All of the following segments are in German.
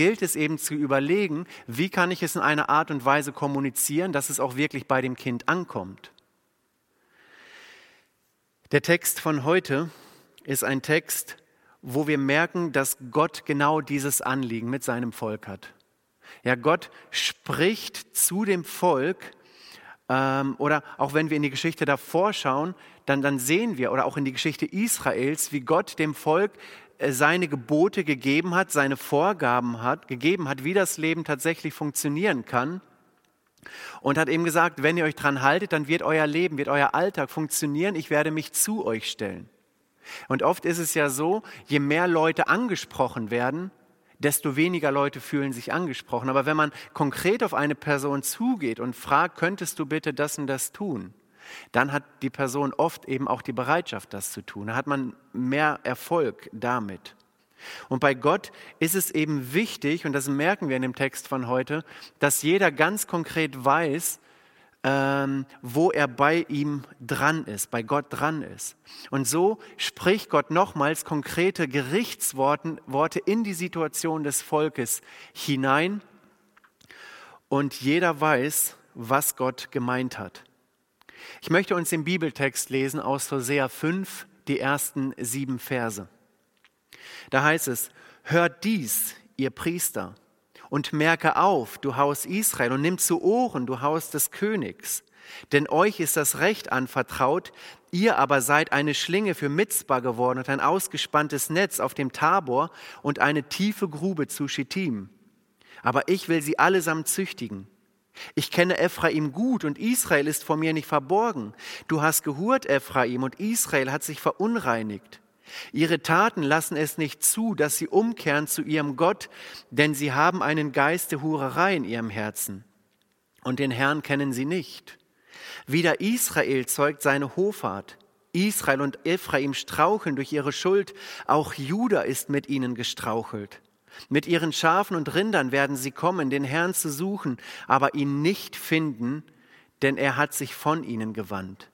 gilt es eben zu überlegen, wie kann ich es in einer Art und Weise kommunizieren, dass es auch wirklich bei dem Kind ankommt. Der Text von heute ist ein Text, wo wir merken, dass Gott genau dieses Anliegen mit seinem Volk hat. Ja, Gott spricht zu dem Volk, ähm, oder auch wenn wir in die Geschichte davor schauen, dann, dann sehen wir, oder auch in die Geschichte Israels, wie Gott dem Volk seine Gebote gegeben hat, seine Vorgaben hat, gegeben hat, wie das Leben tatsächlich funktionieren kann. Und hat eben gesagt, wenn ihr euch dran haltet, dann wird euer Leben, wird euer Alltag funktionieren. Ich werde mich zu euch stellen. Und oft ist es ja so, je mehr Leute angesprochen werden, desto weniger Leute fühlen sich angesprochen. Aber wenn man konkret auf eine Person zugeht und fragt, könntest du bitte das und das tun, dann hat die Person oft eben auch die Bereitschaft, das zu tun. Da hat man mehr Erfolg damit. Und bei Gott ist es eben wichtig, und das merken wir in dem Text von heute, dass jeder ganz konkret weiß, ähm, wo er bei ihm dran ist, bei Gott dran ist. Und so spricht Gott nochmals konkrete Gerichtsworte in die Situation des Volkes hinein. Und jeder weiß, was Gott gemeint hat. Ich möchte uns den Bibeltext lesen aus Hosea 5, die ersten sieben Verse. Da heißt es, hört dies, ihr Priester, und merke auf, du Haus Israel, und nimm zu Ohren, du Haus des Königs. Denn euch ist das Recht anvertraut, ihr aber seid eine Schlinge für Mitzbah geworden und ein ausgespanntes Netz auf dem Tabor und eine tiefe Grube zu Schittim. Aber ich will sie allesamt züchtigen. Ich kenne Ephraim gut und Israel ist vor mir nicht verborgen. Du hast gehurt, Ephraim, und Israel hat sich verunreinigt. Ihre Taten lassen es nicht zu, dass sie umkehren zu ihrem Gott, denn sie haben einen Geist der Hurerei in ihrem Herzen. Und den Herrn kennen sie nicht. Wieder Israel zeugt seine Hoffart. Israel und Ephraim straucheln durch ihre Schuld, auch Juda ist mit ihnen gestrauchelt. Mit ihren Schafen und Rindern werden sie kommen, den Herrn zu suchen, aber ihn nicht finden, denn er hat sich von ihnen gewandt.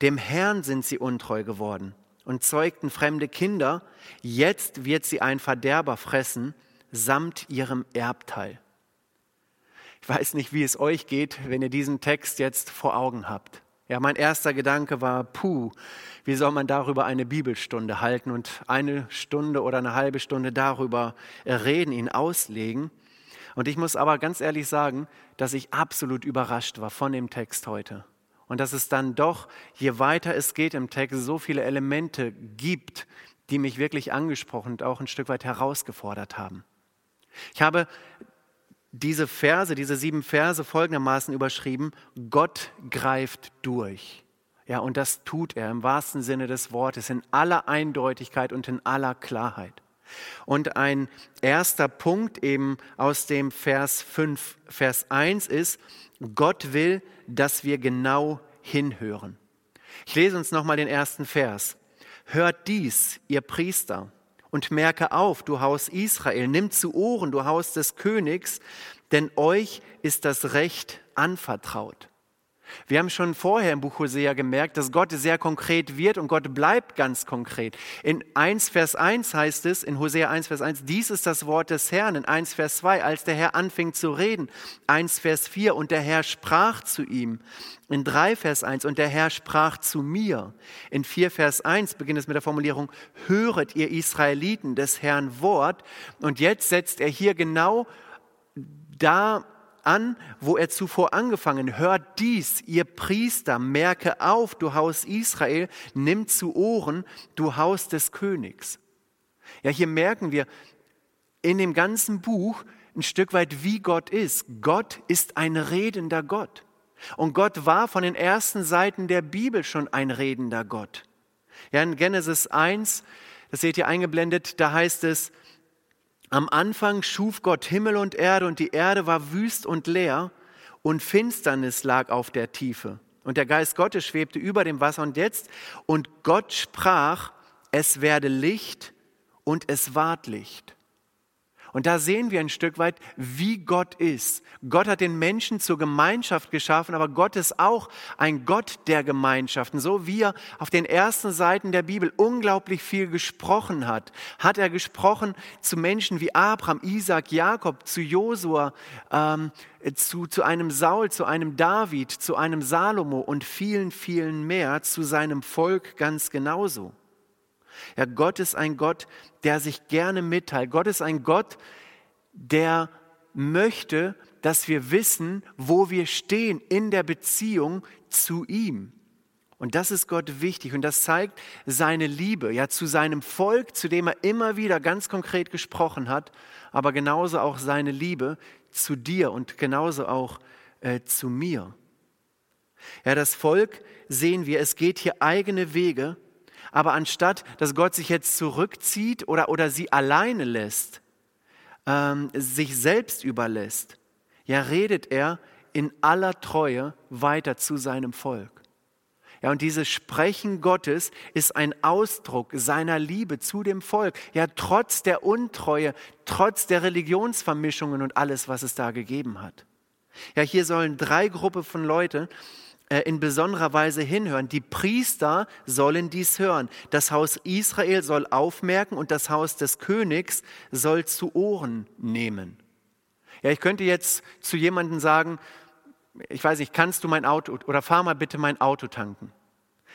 Dem Herrn sind sie untreu geworden und zeugten fremde Kinder, jetzt wird sie ein Verderber fressen, samt ihrem Erbteil. Ich weiß nicht, wie es euch geht, wenn ihr diesen Text jetzt vor Augen habt. Ja, mein erster Gedanke war, puh, wie soll man darüber eine Bibelstunde halten und eine Stunde oder eine halbe Stunde darüber reden, ihn auslegen. Und ich muss aber ganz ehrlich sagen, dass ich absolut überrascht war von dem Text heute. Und dass es dann doch, je weiter es geht im Text, so viele Elemente gibt, die mich wirklich angesprochen und auch ein Stück weit herausgefordert haben. Ich habe diese Verse, diese sieben Verse folgendermaßen überschrieben, Gott greift durch. Ja, und das tut er im wahrsten Sinne des Wortes, in aller Eindeutigkeit und in aller Klarheit. Und ein erster Punkt eben aus dem Vers 5, Vers 1 ist, Gott will, dass wir genau hinhören. Ich lese uns nochmal den ersten Vers. Hört dies, ihr Priester, und merke auf, du Haus Israel, nimm zu Ohren, du Haus des Königs, denn euch ist das Recht anvertraut. Wir haben schon vorher im Buch Hosea gemerkt, dass Gott sehr konkret wird und Gott bleibt ganz konkret. In 1 Vers 1 heißt es, in Hosea 1 Vers 1, dies ist das Wort des Herrn. In 1 Vers 2, als der Herr anfing zu reden. 1 Vers 4, und der Herr sprach zu ihm. In 3 Vers 1, und der Herr sprach zu mir. In 4 Vers 1 beginnt es mit der Formulierung, höret ihr Israeliten des Herrn Wort. Und jetzt setzt er hier genau da an, wo er zuvor angefangen. Hört dies, ihr Priester, merke auf, du Haus Israel, nimm zu Ohren, du Haus des Königs. Ja, hier merken wir in dem ganzen Buch ein Stück weit, wie Gott ist. Gott ist ein redender Gott. Und Gott war von den ersten Seiten der Bibel schon ein redender Gott. Ja, in Genesis 1, das seht ihr eingeblendet, da heißt es, am Anfang schuf Gott Himmel und Erde und die Erde war wüst und leer und Finsternis lag auf der Tiefe. Und der Geist Gottes schwebte über dem Wasser und jetzt, und Gott sprach, es werde Licht und es ward Licht. Und da sehen wir ein Stück weit, wie Gott ist. Gott hat den Menschen zur Gemeinschaft geschaffen, aber Gott ist auch ein Gott der Gemeinschaften. So wie er auf den ersten Seiten der Bibel unglaublich viel gesprochen hat, hat er gesprochen zu Menschen wie Abraham, Isaac, Jakob, zu Josua, ähm, zu, zu einem Saul, zu einem David, zu einem Salomo und vielen, vielen mehr, zu seinem Volk ganz genauso. Ja, Gott ist ein Gott, der sich gerne mitteilt. Gott ist ein Gott, der möchte, dass wir wissen, wo wir stehen in der Beziehung zu ihm. Und das ist Gott wichtig und das zeigt seine Liebe ja zu seinem Volk, zu dem er immer wieder ganz konkret gesprochen hat, aber genauso auch seine Liebe zu dir und genauso auch äh, zu mir. Ja, das Volk sehen wir, es geht hier eigene Wege aber anstatt, dass Gott sich jetzt zurückzieht oder, oder sie alleine lässt, ähm, sich selbst überlässt, ja, redet er in aller Treue weiter zu seinem Volk. Ja, und dieses Sprechen Gottes ist ein Ausdruck seiner Liebe zu dem Volk. Ja, trotz der Untreue, trotz der Religionsvermischungen und alles, was es da gegeben hat. Ja, hier sollen drei Gruppen von Leuten in besonderer Weise hinhören. Die Priester sollen dies hören. Das Haus Israel soll aufmerken und das Haus des Königs soll zu Ohren nehmen. Ja, ich könnte jetzt zu jemandem sagen, ich weiß nicht, kannst du mein Auto oder fahr mal bitte mein Auto tanken.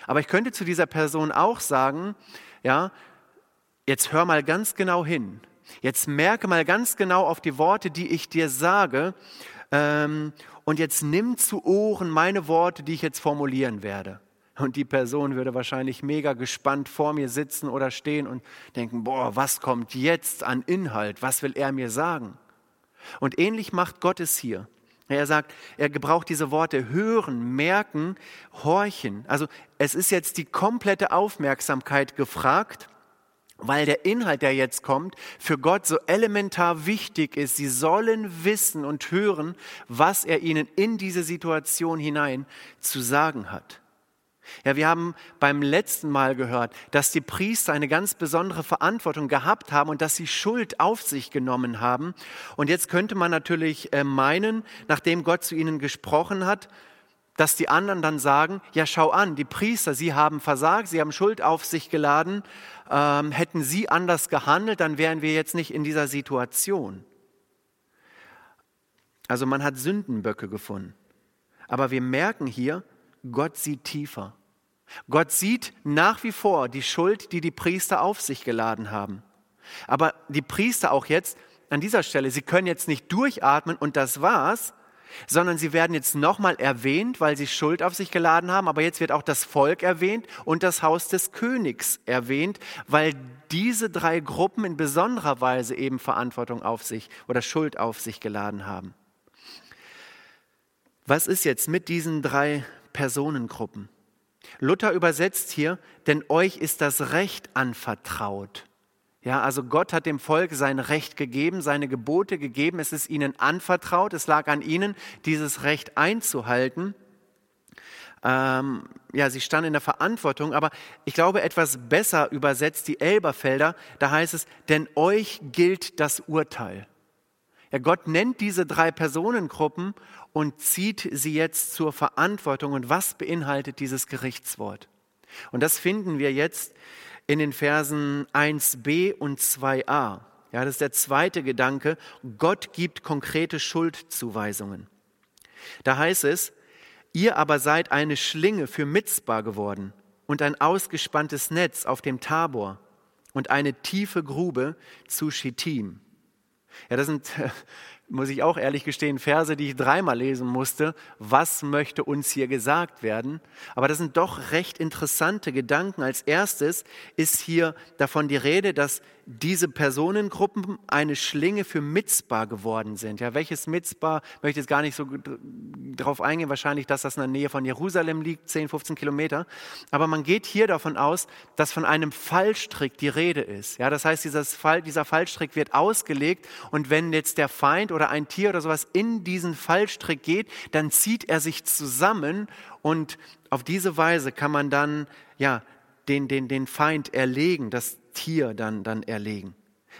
Aber ich könnte zu dieser Person auch sagen, ja, jetzt hör mal ganz genau hin. Jetzt merke mal ganz genau auf die Worte, die ich dir sage ähm, und jetzt nimm zu Ohren meine Worte, die ich jetzt formulieren werde. Und die Person würde wahrscheinlich mega gespannt vor mir sitzen oder stehen und denken, boah, was kommt jetzt an Inhalt? Was will er mir sagen? Und ähnlich macht Gott es hier. Er sagt, er gebraucht diese Worte hören, merken, horchen. Also es ist jetzt die komplette Aufmerksamkeit gefragt weil der Inhalt, der jetzt kommt, für Gott so elementar wichtig ist. Sie sollen wissen und hören, was er ihnen in diese Situation hinein zu sagen hat. Ja, wir haben beim letzten Mal gehört, dass die Priester eine ganz besondere Verantwortung gehabt haben und dass sie Schuld auf sich genommen haben. Und jetzt könnte man natürlich äh, meinen, nachdem Gott zu ihnen gesprochen hat, dass die anderen dann sagen, ja schau an, die Priester, sie haben versagt, sie haben Schuld auf sich geladen, ähm, hätten sie anders gehandelt, dann wären wir jetzt nicht in dieser Situation. Also man hat Sündenböcke gefunden. Aber wir merken hier, Gott sieht tiefer. Gott sieht nach wie vor die Schuld, die die Priester auf sich geladen haben. Aber die Priester auch jetzt an dieser Stelle, sie können jetzt nicht durchatmen und das war's, sondern sie werden jetzt nochmal erwähnt, weil sie Schuld auf sich geladen haben, aber jetzt wird auch das Volk erwähnt und das Haus des Königs erwähnt, weil diese drei Gruppen in besonderer Weise eben Verantwortung auf sich oder Schuld auf sich geladen haben. Was ist jetzt mit diesen drei Personengruppen? Luther übersetzt hier, denn euch ist das Recht anvertraut. Ja, also Gott hat dem Volk sein Recht gegeben, seine Gebote gegeben. Es ist ihnen anvertraut. Es lag an ihnen, dieses Recht einzuhalten. Ähm, ja, sie standen in der Verantwortung, aber ich glaube, etwas besser übersetzt die Elberfelder, da heißt es, denn euch gilt das Urteil. Ja, Gott nennt diese drei Personengruppen und zieht sie jetzt zur Verantwortung. Und was beinhaltet dieses Gerichtswort? Und das finden wir jetzt in den Versen 1b und 2a. Ja, das ist der zweite Gedanke. Gott gibt konkrete Schuldzuweisungen. Da heißt es, ihr aber seid eine Schlinge für Mitzbar geworden und ein ausgespanntes Netz auf dem Tabor und eine tiefe Grube zu Schittim. Ja, das sind muss ich auch ehrlich gestehen, Verse, die ich dreimal lesen musste. Was möchte uns hier gesagt werden? Aber das sind doch recht interessante Gedanken. Als erstes ist hier davon die Rede, dass diese Personengruppen eine Schlinge für Mitzbar geworden sind. Ja, welches Mitzbar, möchte jetzt gar nicht so darauf eingehen, wahrscheinlich, dass das in der Nähe von Jerusalem liegt, 10, 15 Kilometer. Aber man geht hier davon aus, dass von einem Fallstrick die Rede ist. Ja, das heißt, dieser Fallstrick wird ausgelegt und wenn jetzt der Feind oder ein Tier oder sowas in diesen Fallstrick geht, dann zieht er sich zusammen und auf diese Weise kann man dann ja, den, den, den Feind erlegen, das Tier dann, dann erlegen.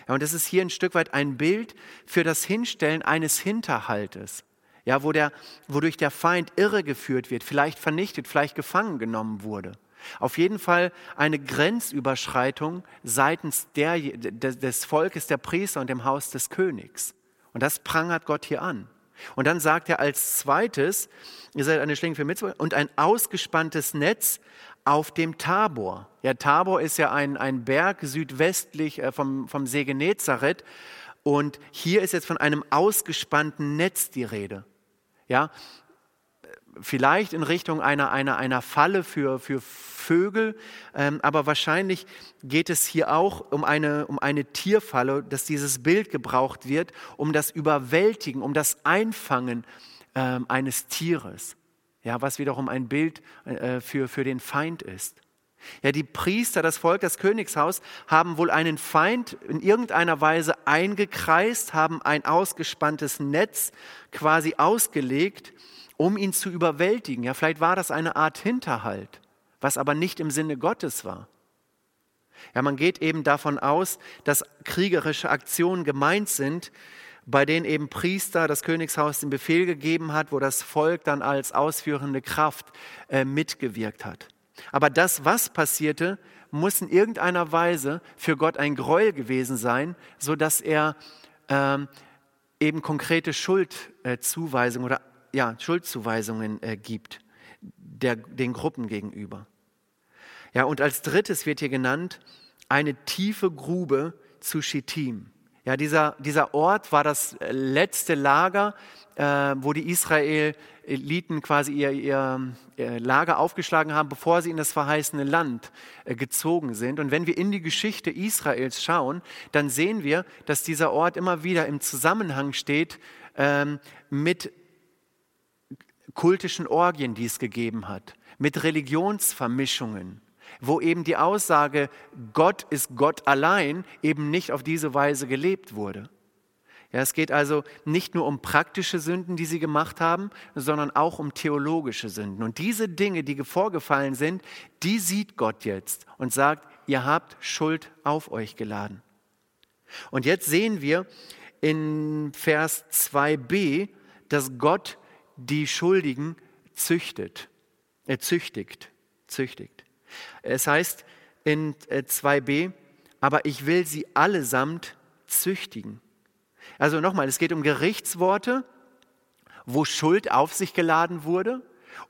Ja, und das ist hier ein Stück weit ein Bild für das Hinstellen eines Hinterhaltes, ja, wo der, wodurch der Feind irregeführt wird, vielleicht vernichtet, vielleicht gefangen genommen wurde. Auf jeden Fall eine Grenzüberschreitung seitens der, des Volkes der Priester und dem Haus des Königs. Und das prangert Gott hier an. Und dann sagt er als zweites, ihr seid eine Schlinge für Mitzvah und ein ausgespanntes Netz auf dem Tabor. Ja, Tabor ist ja ein, ein Berg südwestlich äh, vom, vom See Genezareth. Und hier ist jetzt von einem ausgespannten Netz die Rede. Ja, vielleicht in Richtung einer, einer, einer Falle für, für Vögel, ähm, aber wahrscheinlich geht es hier auch um eine, um eine Tierfalle, dass dieses Bild gebraucht wird, um das Überwältigen, um das Einfangen ähm, eines Tieres, ja, was wiederum ein Bild äh, für, für den Feind ist. Ja, die Priester, das Volk, das Königshaus haben wohl einen Feind in irgendeiner Weise eingekreist, haben ein ausgespanntes Netz quasi ausgelegt um ihn zu überwältigen. Ja, vielleicht war das eine Art Hinterhalt, was aber nicht im Sinne Gottes war. Ja, man geht eben davon aus, dass kriegerische Aktionen gemeint sind, bei denen eben Priester das Königshaus den Befehl gegeben hat, wo das Volk dann als ausführende Kraft äh, mitgewirkt hat. Aber das, was passierte, muss in irgendeiner Weise für Gott ein Gräuel gewesen sein, so dass er ähm, eben konkrete Schuldzuweisungen oder ja, Schuldzuweisungen äh, gibt der, den Gruppen gegenüber. Ja, und als drittes wird hier genannt eine tiefe Grube zu Schittim. Ja, dieser, dieser Ort war das letzte Lager, äh, wo die Israeliten quasi ihr, ihr, ihr, Lager aufgeschlagen haben, bevor sie in das verheißene Land äh, gezogen sind. Und wenn wir in die Geschichte Israels schauen, dann sehen wir, dass dieser Ort immer wieder im Zusammenhang steht ähm, mit kultischen Orgien, die es gegeben hat, mit Religionsvermischungen, wo eben die Aussage, Gott ist Gott allein, eben nicht auf diese Weise gelebt wurde. Ja, es geht also nicht nur um praktische Sünden, die sie gemacht haben, sondern auch um theologische Sünden. Und diese Dinge, die vorgefallen sind, die sieht Gott jetzt und sagt, ihr habt Schuld auf euch geladen. Und jetzt sehen wir in Vers 2b, dass Gott die Schuldigen züchtet, äh, züchtigt, züchtigt. Es heißt in 2b, äh, aber ich will sie allesamt züchtigen. Also nochmal, es geht um Gerichtsworte, wo Schuld auf sich geladen wurde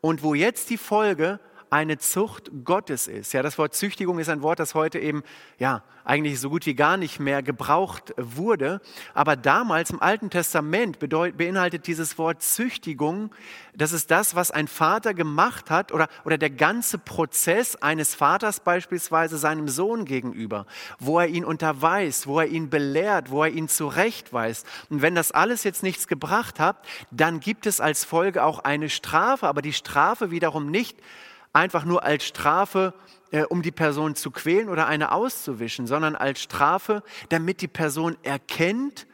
und wo jetzt die Folge eine Zucht Gottes ist. Ja, das Wort Züchtigung ist ein Wort, das heute eben ja eigentlich so gut wie gar nicht mehr gebraucht wurde. Aber damals im Alten Testament beinhaltet dieses Wort Züchtigung, das ist das, was ein Vater gemacht hat oder, oder der ganze Prozess eines Vaters beispielsweise seinem Sohn gegenüber, wo er ihn unterweist, wo er ihn belehrt, wo er ihn zurechtweist. Und wenn das alles jetzt nichts gebracht hat, dann gibt es als Folge auch eine Strafe, aber die Strafe wiederum nicht einfach nur als Strafe, äh, um die Person zu quälen oder eine auszuwischen, sondern als Strafe, damit die Person erkennt,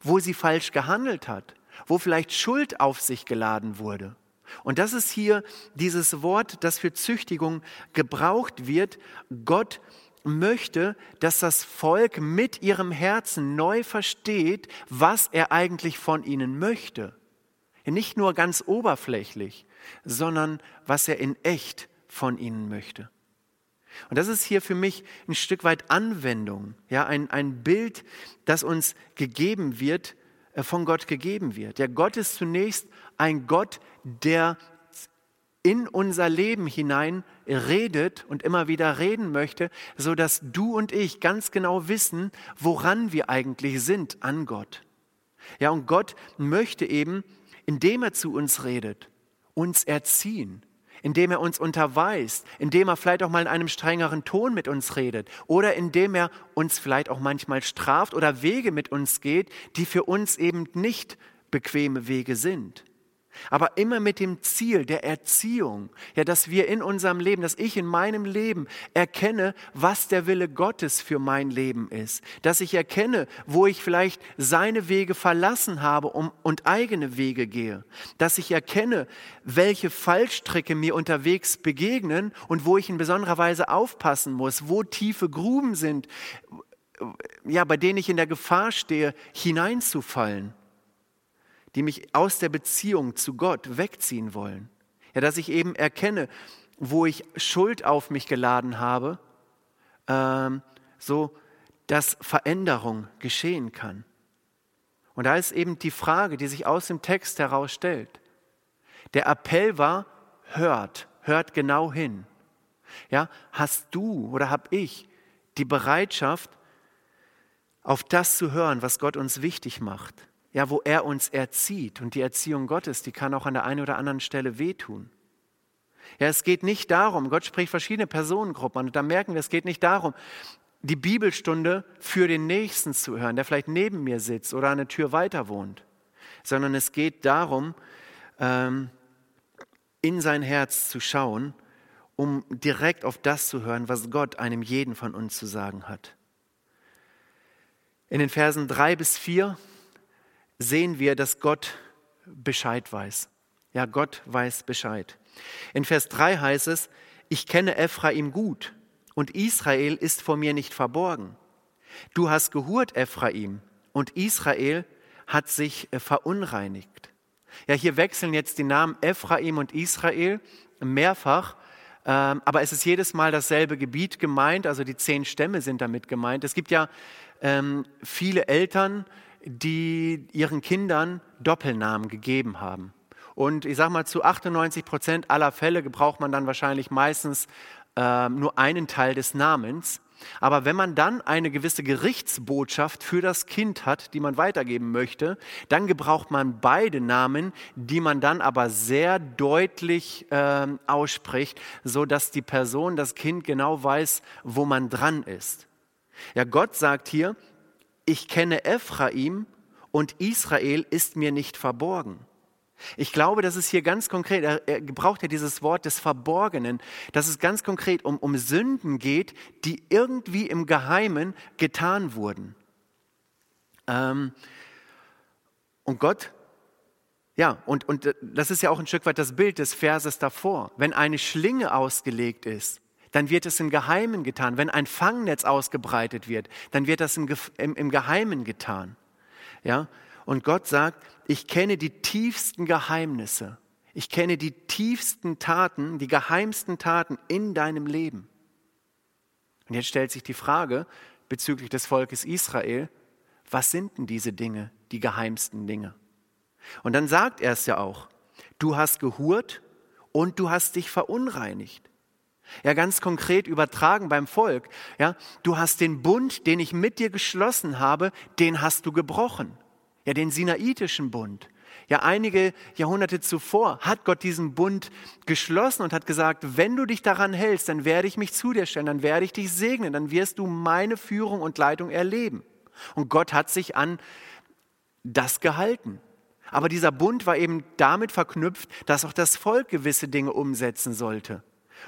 wo sie falsch gehandelt hat, wo vielleicht Schuld auf sich geladen wurde. Und das ist hier dieses Wort, das für Züchtigung gebraucht wird. Gott möchte, dass das Volk mit ihrem Herzen neu versteht, was er eigentlich von ihnen möchte. Nicht nur ganz oberflächlich, sondern was er in echt von ihnen möchte. Und das ist hier für mich ein Stück weit Anwendung, ja, ein, ein Bild, das uns gegeben wird, äh, von Gott gegeben wird. Der Gott ist zunächst ein Gott, der in unser Leben hinein redet und immer wieder reden möchte, so dass du und ich ganz genau wissen, woran wir eigentlich sind an Gott. Ja, und Gott möchte eben, indem er zu uns redet, uns erziehen, indem er uns unterweist, indem er vielleicht auch mal in einem strengeren Ton mit uns redet oder indem er uns vielleicht auch manchmal straft oder Wege mit uns geht, die für uns eben nicht bequeme Wege sind aber immer mit dem Ziel der Erziehung, ja, dass wir in unserem Leben, dass ich in meinem Leben erkenne, was der Wille Gottes für mein Leben ist, dass ich erkenne, wo ich vielleicht seine Wege verlassen habe und eigene Wege gehe, dass ich erkenne, welche Fallstricke mir unterwegs begegnen und wo ich in besonderer Weise aufpassen muss, wo tiefe Gruben sind, ja, bei denen ich in der Gefahr stehe, hineinzufallen, die mich aus der Beziehung zu Gott wegziehen wollen. Ja, dass ich eben erkenne, wo ich Schuld auf mich geladen habe, ähm, so dass Veränderung geschehen kann. Und da ist eben die Frage, die sich aus dem Text heraus stellt. Der Appell war, hört, hört genau hin. Ja, hast du oder habe ich die Bereitschaft, auf das zu hören, was Gott uns wichtig macht? Ja, wo er uns erzieht. Und die Erziehung Gottes, die kann auch an der einen oder anderen Stelle wehtun. Ja, es geht nicht darum, Gott spricht verschiedene Personengruppen an und da merken wir, es geht nicht darum, die Bibelstunde für den Nächsten zu hören, der vielleicht neben mir sitzt oder eine Tür weiter wohnt, sondern es geht darum, ähm, in sein Herz zu schauen, um direkt auf das zu hören, was Gott einem jeden von uns zu sagen hat. In den Versen drei bis vier sehen wir, dass Gott Bescheid weiß. Ja, Gott weiß Bescheid. In Vers 3 heißt es, ich kenne Ephraim gut und Israel ist vor mir nicht verborgen. Du hast gehurt, Ephraim, und Israel hat sich äh, verunreinigt. Ja, hier wechseln jetzt die Namen Ephraim und Israel mehrfach, ähm, aber es ist jedes Mal dasselbe Gebiet gemeint, also die zehn Stämme sind damit gemeint. Es gibt ja ähm, viele Eltern, die ihren Kindern Doppelnamen gegeben haben. Und ich sage mal, zu 98 Prozent aller Fälle gebraucht man dann wahrscheinlich meistens äh, nur einen Teil des Namens. Aber wenn man dann eine gewisse Gerichtsbotschaft für das Kind hat, die man weitergeben möchte, dann gebraucht man beide Namen, die man dann aber sehr deutlich äh, ausspricht, so dass die Person, das Kind genau weiß, wo man dran ist. Ja, Gott sagt hier, ich kenne Ephraim und Israel ist mir nicht verborgen. Ich glaube, dass es hier ganz konkret, er, gebraucht ja dieses Wort des Verborgenen, dass es ganz konkret um, um Sünden geht, die irgendwie im Geheimen getan wurden. Ähm, und Gott, ja, und, und das ist ja auch ein Stück weit das Bild des Verses davor. Wenn eine Schlinge ausgelegt ist, dann wird es im Geheimen getan. Wenn ein Fangnetz ausgebreitet wird, dann wird das im, im, im Geheimen getan. Ja, und Gott sagt, ich kenne die tiefsten Geheimnisse. Ich kenne die tiefsten Taten, die geheimsten Taten in deinem Leben. Und jetzt stellt sich die Frage bezüglich des Volkes Israel, was sind denn diese Dinge, die geheimsten Dinge? Und dann sagt er es ja auch, du hast gehurt und du hast dich verunreinigt. Ja, ganz konkret übertragen beim Volk. Ja, du hast den Bund, den ich mit dir geschlossen habe, den hast du gebrochen ja den Sinaitischen Bund. Ja, einige Jahrhunderte zuvor hat Gott diesen Bund geschlossen und hat gesagt, wenn du dich daran hältst, dann werde ich mich zu dir stellen, dann werde ich dich segnen, dann wirst du meine Führung und Leitung erleben. Und Gott hat sich an das gehalten. Aber dieser Bund war eben damit verknüpft, dass auch das Volk gewisse Dinge umsetzen sollte.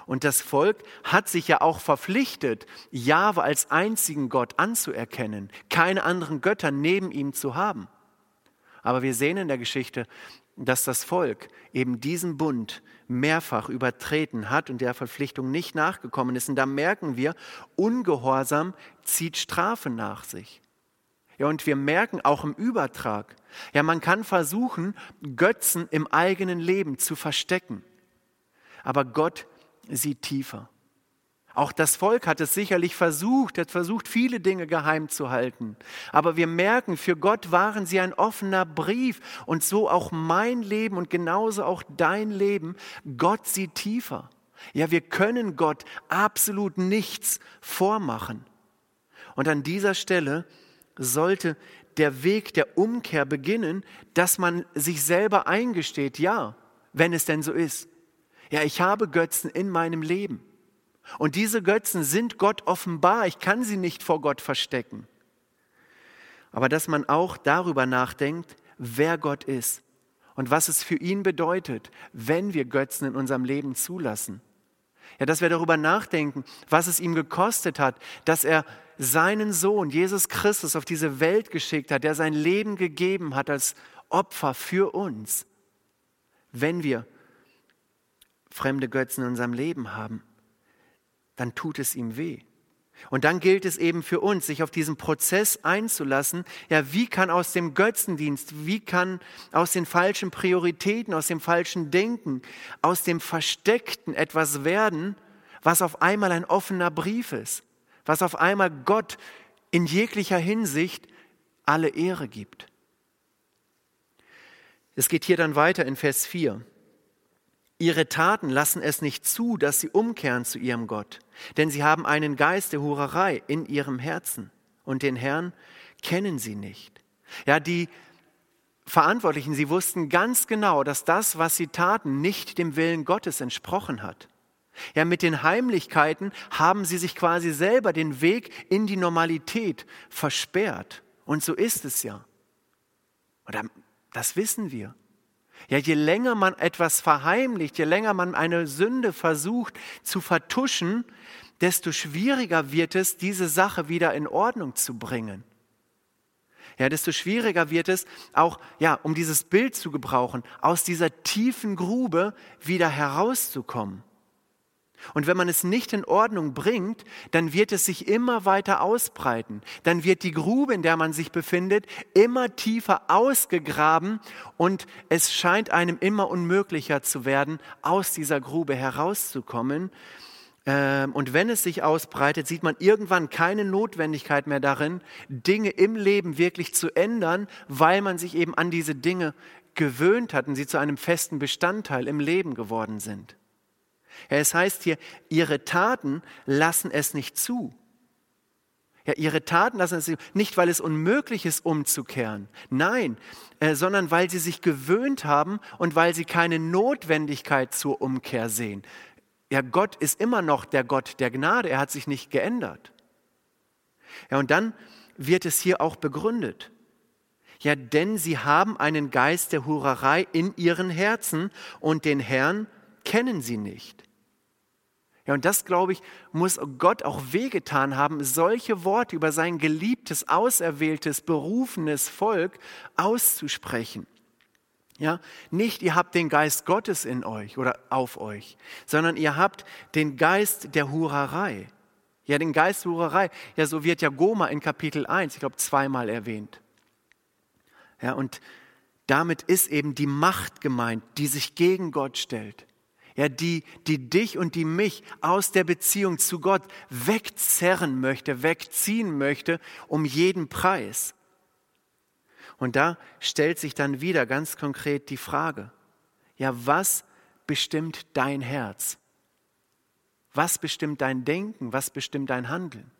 Und das Volk hat sich ja auch verpflichtet, Jahwe als einzigen Gott anzuerkennen, keine anderen Götter neben ihm zu haben. Aber wir sehen in der Geschichte, dass das Volk eben diesen Bund mehrfach übertreten hat und der Verpflichtung nicht nachgekommen ist. Und da merken wir, Ungehorsam zieht Strafe nach sich. Ja, und wir merken auch im Übertrag, ja, man kann versuchen, Götzen im eigenen Leben zu verstecken. Aber Gott sieht tiefer. Auch das Volk hat es sicherlich versucht, hat versucht, viele Dinge geheim zu halten. Aber wir merken, für Gott waren sie ein offener Brief und so auch mein Leben und genauso auch dein Leben. Gott sieht tiefer. Ja, wir können Gott absolut nichts vormachen. Und an dieser Stelle sollte der Weg der Umkehr beginnen, dass man sich selber eingesteht, ja, wenn es denn so ist. Ja, ich habe Götzen in meinem Leben. Und diese Götzen sind Gott offenbar. Ich kann sie nicht vor Gott verstecken. Aber dass man auch darüber nachdenkt, wer Gott ist und was es für ihn bedeutet, wenn wir Götzen in unserem Leben zulassen. Ja, dass wir darüber nachdenken, was es ihm gekostet hat, dass er seinen Sohn Jesus Christus auf diese Welt geschickt hat, der sein Leben gegeben hat als Opfer für uns, wenn wir fremde Götzen in unserem Leben haben dann tut es ihm weh. Und dann gilt es eben für uns, sich auf diesen Prozess einzulassen. Ja, wie kann aus dem Götzendienst, wie kann aus den falschen Prioritäten, aus dem falschen Denken, aus dem Versteckten etwas werden, was auf einmal ein offener Brief ist, was auf einmal Gott in jeglicher Hinsicht alle Ehre gibt. Es geht hier dann weiter in Vers 4. Ihre Taten lassen es nicht zu, dass sie umkehren zu ihrem Gott, denn sie haben einen Geist der Hurerei in ihrem Herzen und den Herrn kennen sie nicht. Ja, die Verantwortlichen, sie wussten ganz genau, dass das, was sie taten, nicht dem Willen Gottes entsprochen hat. Ja, mit den Heimlichkeiten haben sie sich quasi selber den Weg in die Normalität versperrt. Und so ist es ja. Oder das wissen wir. Ja, je länger man etwas verheimlicht, je länger man eine Sünde versucht zu vertuschen, desto schwieriger wird es, diese Sache wieder in Ordnung zu bringen. Ja, desto schwieriger wird es auch, ja, um dieses Bild zu gebrauchen, aus dieser tiefen Grube wieder herauszukommen. Und wenn man es nicht in Ordnung bringt, dann wird es sich immer weiter ausbreiten. Dann wird die Grube, in der man sich befindet, immer tiefer ausgegraben und es scheint einem immer unmöglicher zu werden, aus dieser Grube herauszukommen. Ähm, und wenn es sich ausbreitet, sieht man irgendwann keine Notwendigkeit mehr darin, Dinge im Leben wirklich zu ändern, weil man sich eben an diese Dinge gewöhnt hat und sie zu einem festen Bestandteil im Leben geworden sind. Ja, es heißt hier, ihre Taten lassen es nicht zu. Ja, ihre Taten lassen es nicht, weil es unmöglich ist, umzukehren. Nein, äh, sondern weil sie sich gewöhnt haben und weil sie keine Notwendigkeit zur Umkehr sehen. Ja, Gott ist immer noch der Gott der Gnade. Er hat sich nicht geändert. Ja, und dann wird es hier auch begründet. Ja, denn sie haben einen Geist der Hurerei in ihren Herzen und den Herrn kennen sie nicht. Ja, und das, glaube ich, muss Gott auch wehgetan haben, solche Worte über sein geliebtes, auserwähltes, berufenes Volk auszusprechen. Ja, nicht ihr habt den Geist Gottes in euch oder auf euch, sondern ihr habt den Geist der Hurerei. Ja, den Geist der Hurerei. Ja, so wird ja Goma in Kapitel 1, ich glaube, zweimal erwähnt. Ja, und damit ist eben die Macht gemeint, die sich gegen Gott stellt ja, die, die dich und die mich aus der Beziehung zu Gott wegzerren möchte, wegziehen möchte, um jeden Preis. Und da stellt sich dann wieder ganz konkret die Frage, ja, was bestimmt dein Herz? Was bestimmt dein Denken? Was bestimmt dein Handeln?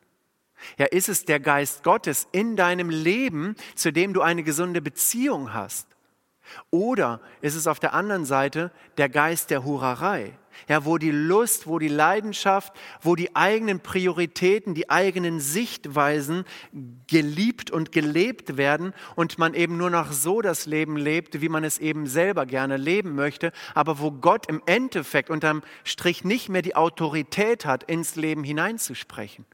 Ja, ist es der Geist Gottes in deinem Leben, zu dem du eine gesunde Beziehung hast? Oder ist es auf der anderen Seite der Geist der Hurerei, ja, wo die Lust, wo die Leidenschaft, wo die eigenen Prioritäten, die eigenen Sichtweisen geliebt und gelebt werden und man eben nur noch so das Leben lebt, wie man es eben selber gerne leben möchte, aber wo Gott im Endeffekt unterm Strich nicht mehr die Autorität hat, ins Leben hineinzusprechen.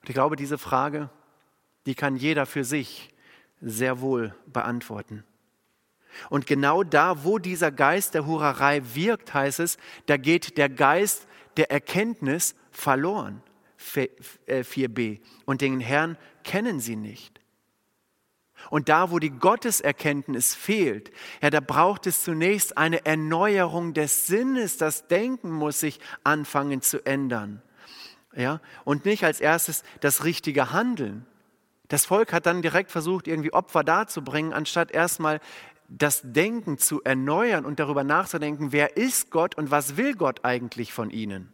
Und ich glaube, diese Frage, die kann jeder für sich sehr wohl beantworten. Und genau da, wo dieser Geist der Hurerei wirkt, heißt es, da geht der Geist der Erkenntnis verloren. 4b. Äh, Und den Herrn kennen sie nicht. Und da, wo die Gotteserkenntnis fehlt, ja, da braucht es zunächst eine Erneuerung des Sinnes. Das Denken muss sich anfangen zu ändern. Ja, und nicht als erstes das richtige Handeln. Das Volk hat dann direkt versucht, irgendwie Opfer darzubringen, anstatt erstmal das Denken zu erneuern und darüber nachzudenken, wer ist Gott und was will Gott eigentlich von ihnen.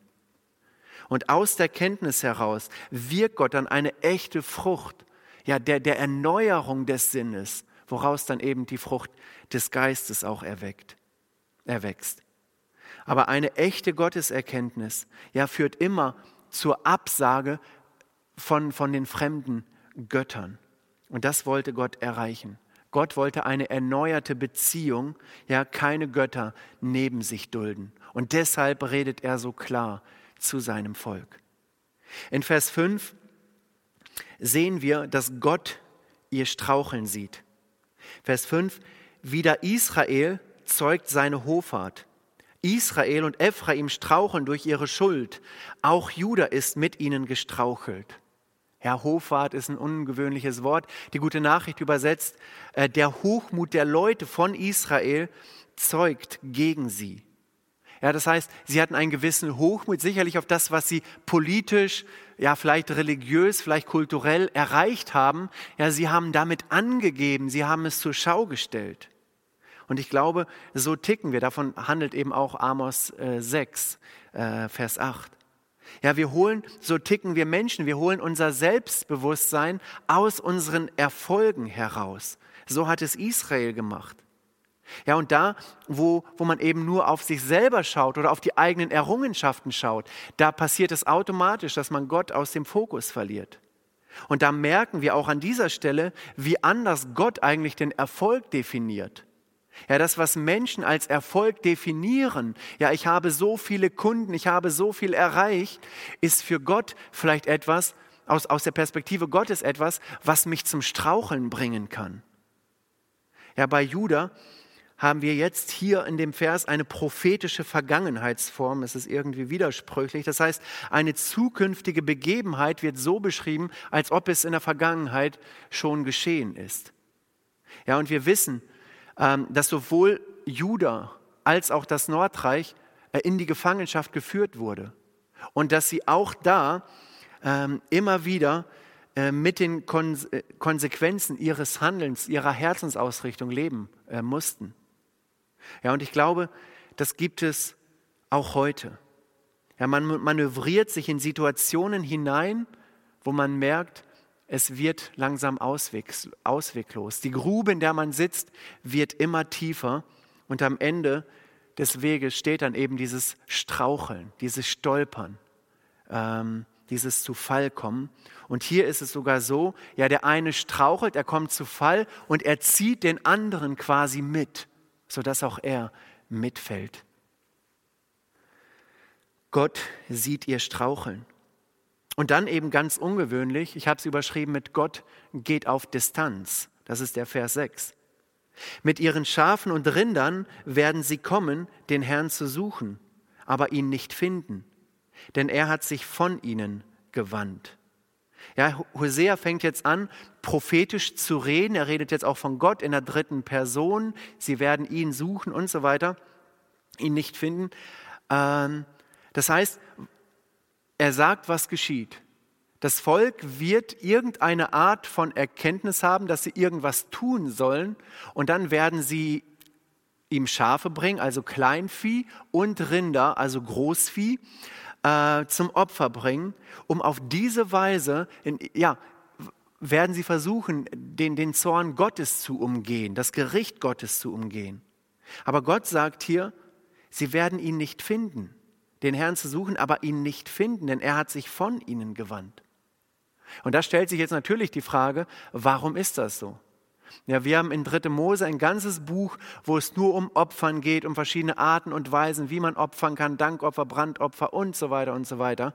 Und aus der Kenntnis heraus wirkt Gott dann eine echte Frucht, ja, der, der Erneuerung des Sinnes, woraus dann eben die Frucht des Geistes auch erweckt, erwächst. Aber eine echte Gotteserkenntnis, ja, führt immer zur Absage von, von den fremden Göttern. Und das wollte Gott erreichen. Gott wollte eine erneuerte Beziehung, ja, keine Götter neben sich dulden. Und deshalb redet er so klar zu seinem Volk. In Vers 5 sehen wir, dass Gott ihr Straucheln sieht. Vers 5, wieder Israel zeugt seine Hoffart. Israel und Ephraim straucheln durch ihre Schuld. Auch Juda ist mit ihnen gestrauchelt. Herr Hoffart ist ein ungewöhnliches Wort. Die gute Nachricht übersetzt, äh, der Hochmut der Leute von Israel zeugt gegen sie. Ja, das heißt, sie hatten einen gewissen Hochmut, sicherlich auf das, was sie politisch, ja, vielleicht religiös, vielleicht kulturell erreicht haben. Ja, sie haben damit angegeben, sie haben es zur Schau gestellt. Und ich glaube, so ticken wir. Davon handelt eben auch Amos äh, 6, äh, Vers 8. Ja, wir holen, so ticken wir Menschen, wir holen unser Selbstbewusstsein aus unseren Erfolgen heraus. So hat es Israel gemacht. Ja, und da, wo, wo man eben nur auf sich selber schaut oder auf die eigenen Errungenschaften schaut, da passiert es automatisch, dass man Gott aus dem Fokus verliert. Und da merken wir auch an dieser Stelle, wie anders Gott eigentlich den Erfolg definiert. Ja, das, was Menschen als Erfolg definieren, ja, ich habe so viele Kunden, ich habe so viel erreicht, ist für Gott vielleicht etwas, aus, aus der Perspektive Gottes etwas, was mich zum Straucheln bringen kann. Ja, bei Judah haben wir jetzt hier in dem Vers eine prophetische Vergangenheitsform. Es ist irgendwie widersprüchlich. Das heißt, eine zukünftige Begebenheit wird so beschrieben, als ob es in der Vergangenheit schon geschehen ist. Ja, und wir wissen, dass sowohl Juda als auch das Nordreich äh, in die Gefangenschaft geführt wurde und dass sie auch da ähm, immer wieder äh, mit den äh, Konsequenzen ihres Handelns, ihrer Herzensausrichtung leben mussten. Ja, und ich glaube, das gibt es auch heute. Ja, man manövriert sich in Situationen hinein, wo man merkt, es wird langsam ausweglos. Die Grube, in der man sitzt, wird immer tiefer und am Ende des Weges steht dann eben dieses Straucheln, dieses Stolpern, ähm, dieses zu Fall kommen. Und hier ist es sogar so, ja, der eine strauchelt, er kommt zu Fall und er zieht den anderen quasi mit, sodass auch er mitfällt. Gott sieht ihr Straucheln. Und dann eben ganz ungewöhnlich, ich habe es überschrieben mit Gott geht auf Distanz. Das ist der Vers 6. Mit ihren Schafen und Rindern werden sie kommen, den Herrn zu suchen, aber ihn nicht finden, denn er hat sich von ihnen gewandt. Ja, Hosea fängt jetzt an, prophetisch zu reden. Er redet jetzt auch von Gott in der dritten Person. Sie werden ihn suchen und so weiter, ihn nicht finden. Ähm, das heißt, er sagt, was geschieht. Das Volk wird irgendeine Art von Erkenntnis haben, dass sie irgendwas tun sollen und dann werden sie ihm Schafe bringen, also Kleinvieh und Rinder, also Großvieh, äh, zum Opfer bringen, um auf diese Weise, in, ja, werden sie versuchen, den, den Zorn Gottes zu umgehen, das Gericht Gottes zu umgehen. Aber Gott sagt hier, sie werden ihn nicht finden den Herrn zu suchen, aber ihn nicht finden, denn er hat sich von ihnen gewandt. Und da stellt sich jetzt natürlich die Frage, warum ist das so? Ja, wir haben in 3. Mose ein ganzes Buch, wo es nur um Opfern geht, um verschiedene Arten und Weisen, wie man opfern kann, Dankopfer, Brandopfer und so weiter und so weiter.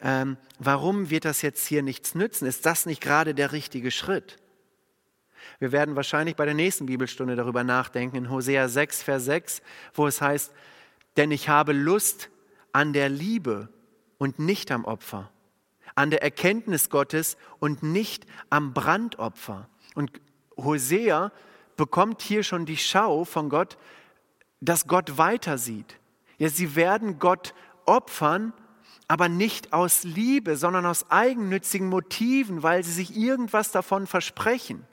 Ähm, warum wird das jetzt hier nichts nützen? Ist das nicht gerade der richtige Schritt? Wir werden wahrscheinlich bei der nächsten Bibelstunde darüber nachdenken, in Hosea 6, Vers 6, wo es heißt, denn ich habe Lust, an der Liebe und nicht am Opfer, an der Erkenntnis Gottes und nicht am Brandopfer. Und Hosea bekommt hier schon die Schau von Gott, dass Gott weiter sieht. Ja, sie werden Gott opfern, aber nicht aus Liebe, sondern aus eigennützigen Motiven, weil sie sich irgendwas davon versprechen.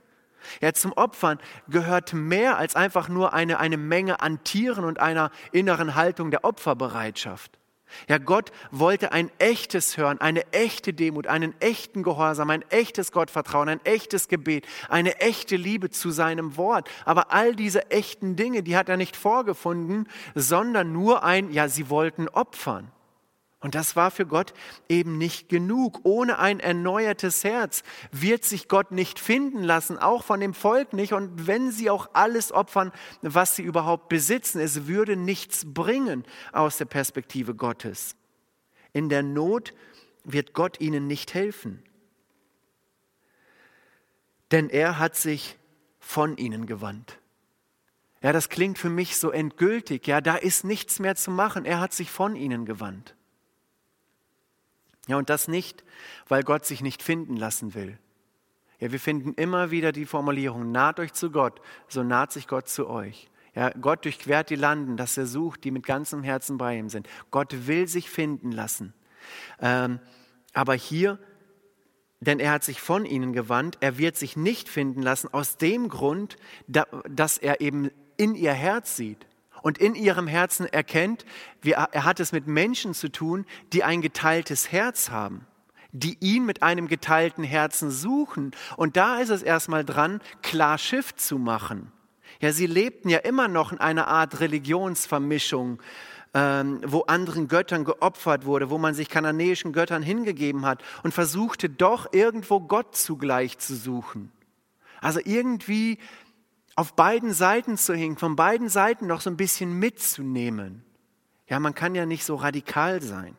Ja, zum Opfern gehört mehr als einfach nur eine, eine Menge an Tieren und einer inneren Haltung der Opferbereitschaft. Ja, Gott wollte ein echtes Hören, eine echte Demut, einen echten Gehorsam, ein echtes Gottvertrauen, ein echtes Gebet, eine echte Liebe zu seinem Wort. Aber all diese echten Dinge, die hat er nicht vorgefunden, sondern nur ein, ja, sie wollten opfern. Und das war für Gott eben nicht genug. Ohne ein erneuertes Herz wird sich Gott nicht finden lassen, auch von dem Volk nicht. Und wenn sie auch alles opfern, was sie überhaupt besitzen, es würde nichts bringen aus der Perspektive Gottes. In der Not wird Gott ihnen nicht helfen. Denn er hat sich von ihnen gewandt. Ja, das klingt für mich so endgültig. Ja, da ist nichts mehr zu machen. Er hat sich von ihnen gewandt. Ja, und das nicht, weil Gott sich nicht finden lassen will. Ja, wir finden immer wieder die Formulierung, naht euch zu Gott, so naht sich Gott zu euch. Ja, Gott durchquert die Landen, dass er sucht, die mit ganzem Herzen bei ihm sind. Gott will sich finden lassen. Ähm, aber hier, denn er hat sich von ihnen gewandt, er wird sich nicht finden lassen aus dem Grund, da, dass er eben in ihr Herz sieht und in ihrem Herzen erkennt, er hat es mit Menschen zu tun, die ein geteiltes Herz haben, die ihn mit einem geteilten Herzen suchen. Und da ist es erstmal dran, klar Schiff zu machen. Ja, sie lebten ja immer noch in einer Art Religionsvermischung, ähm, wo anderen Göttern geopfert wurde, wo man sich kananäischen Göttern hingegeben hat und versuchte doch irgendwo Gott zugleich zu suchen. Also irgendwie auf beiden Seiten zu hängen, von beiden Seiten noch so ein bisschen mitzunehmen. Ja, man kann ja nicht so radikal sein.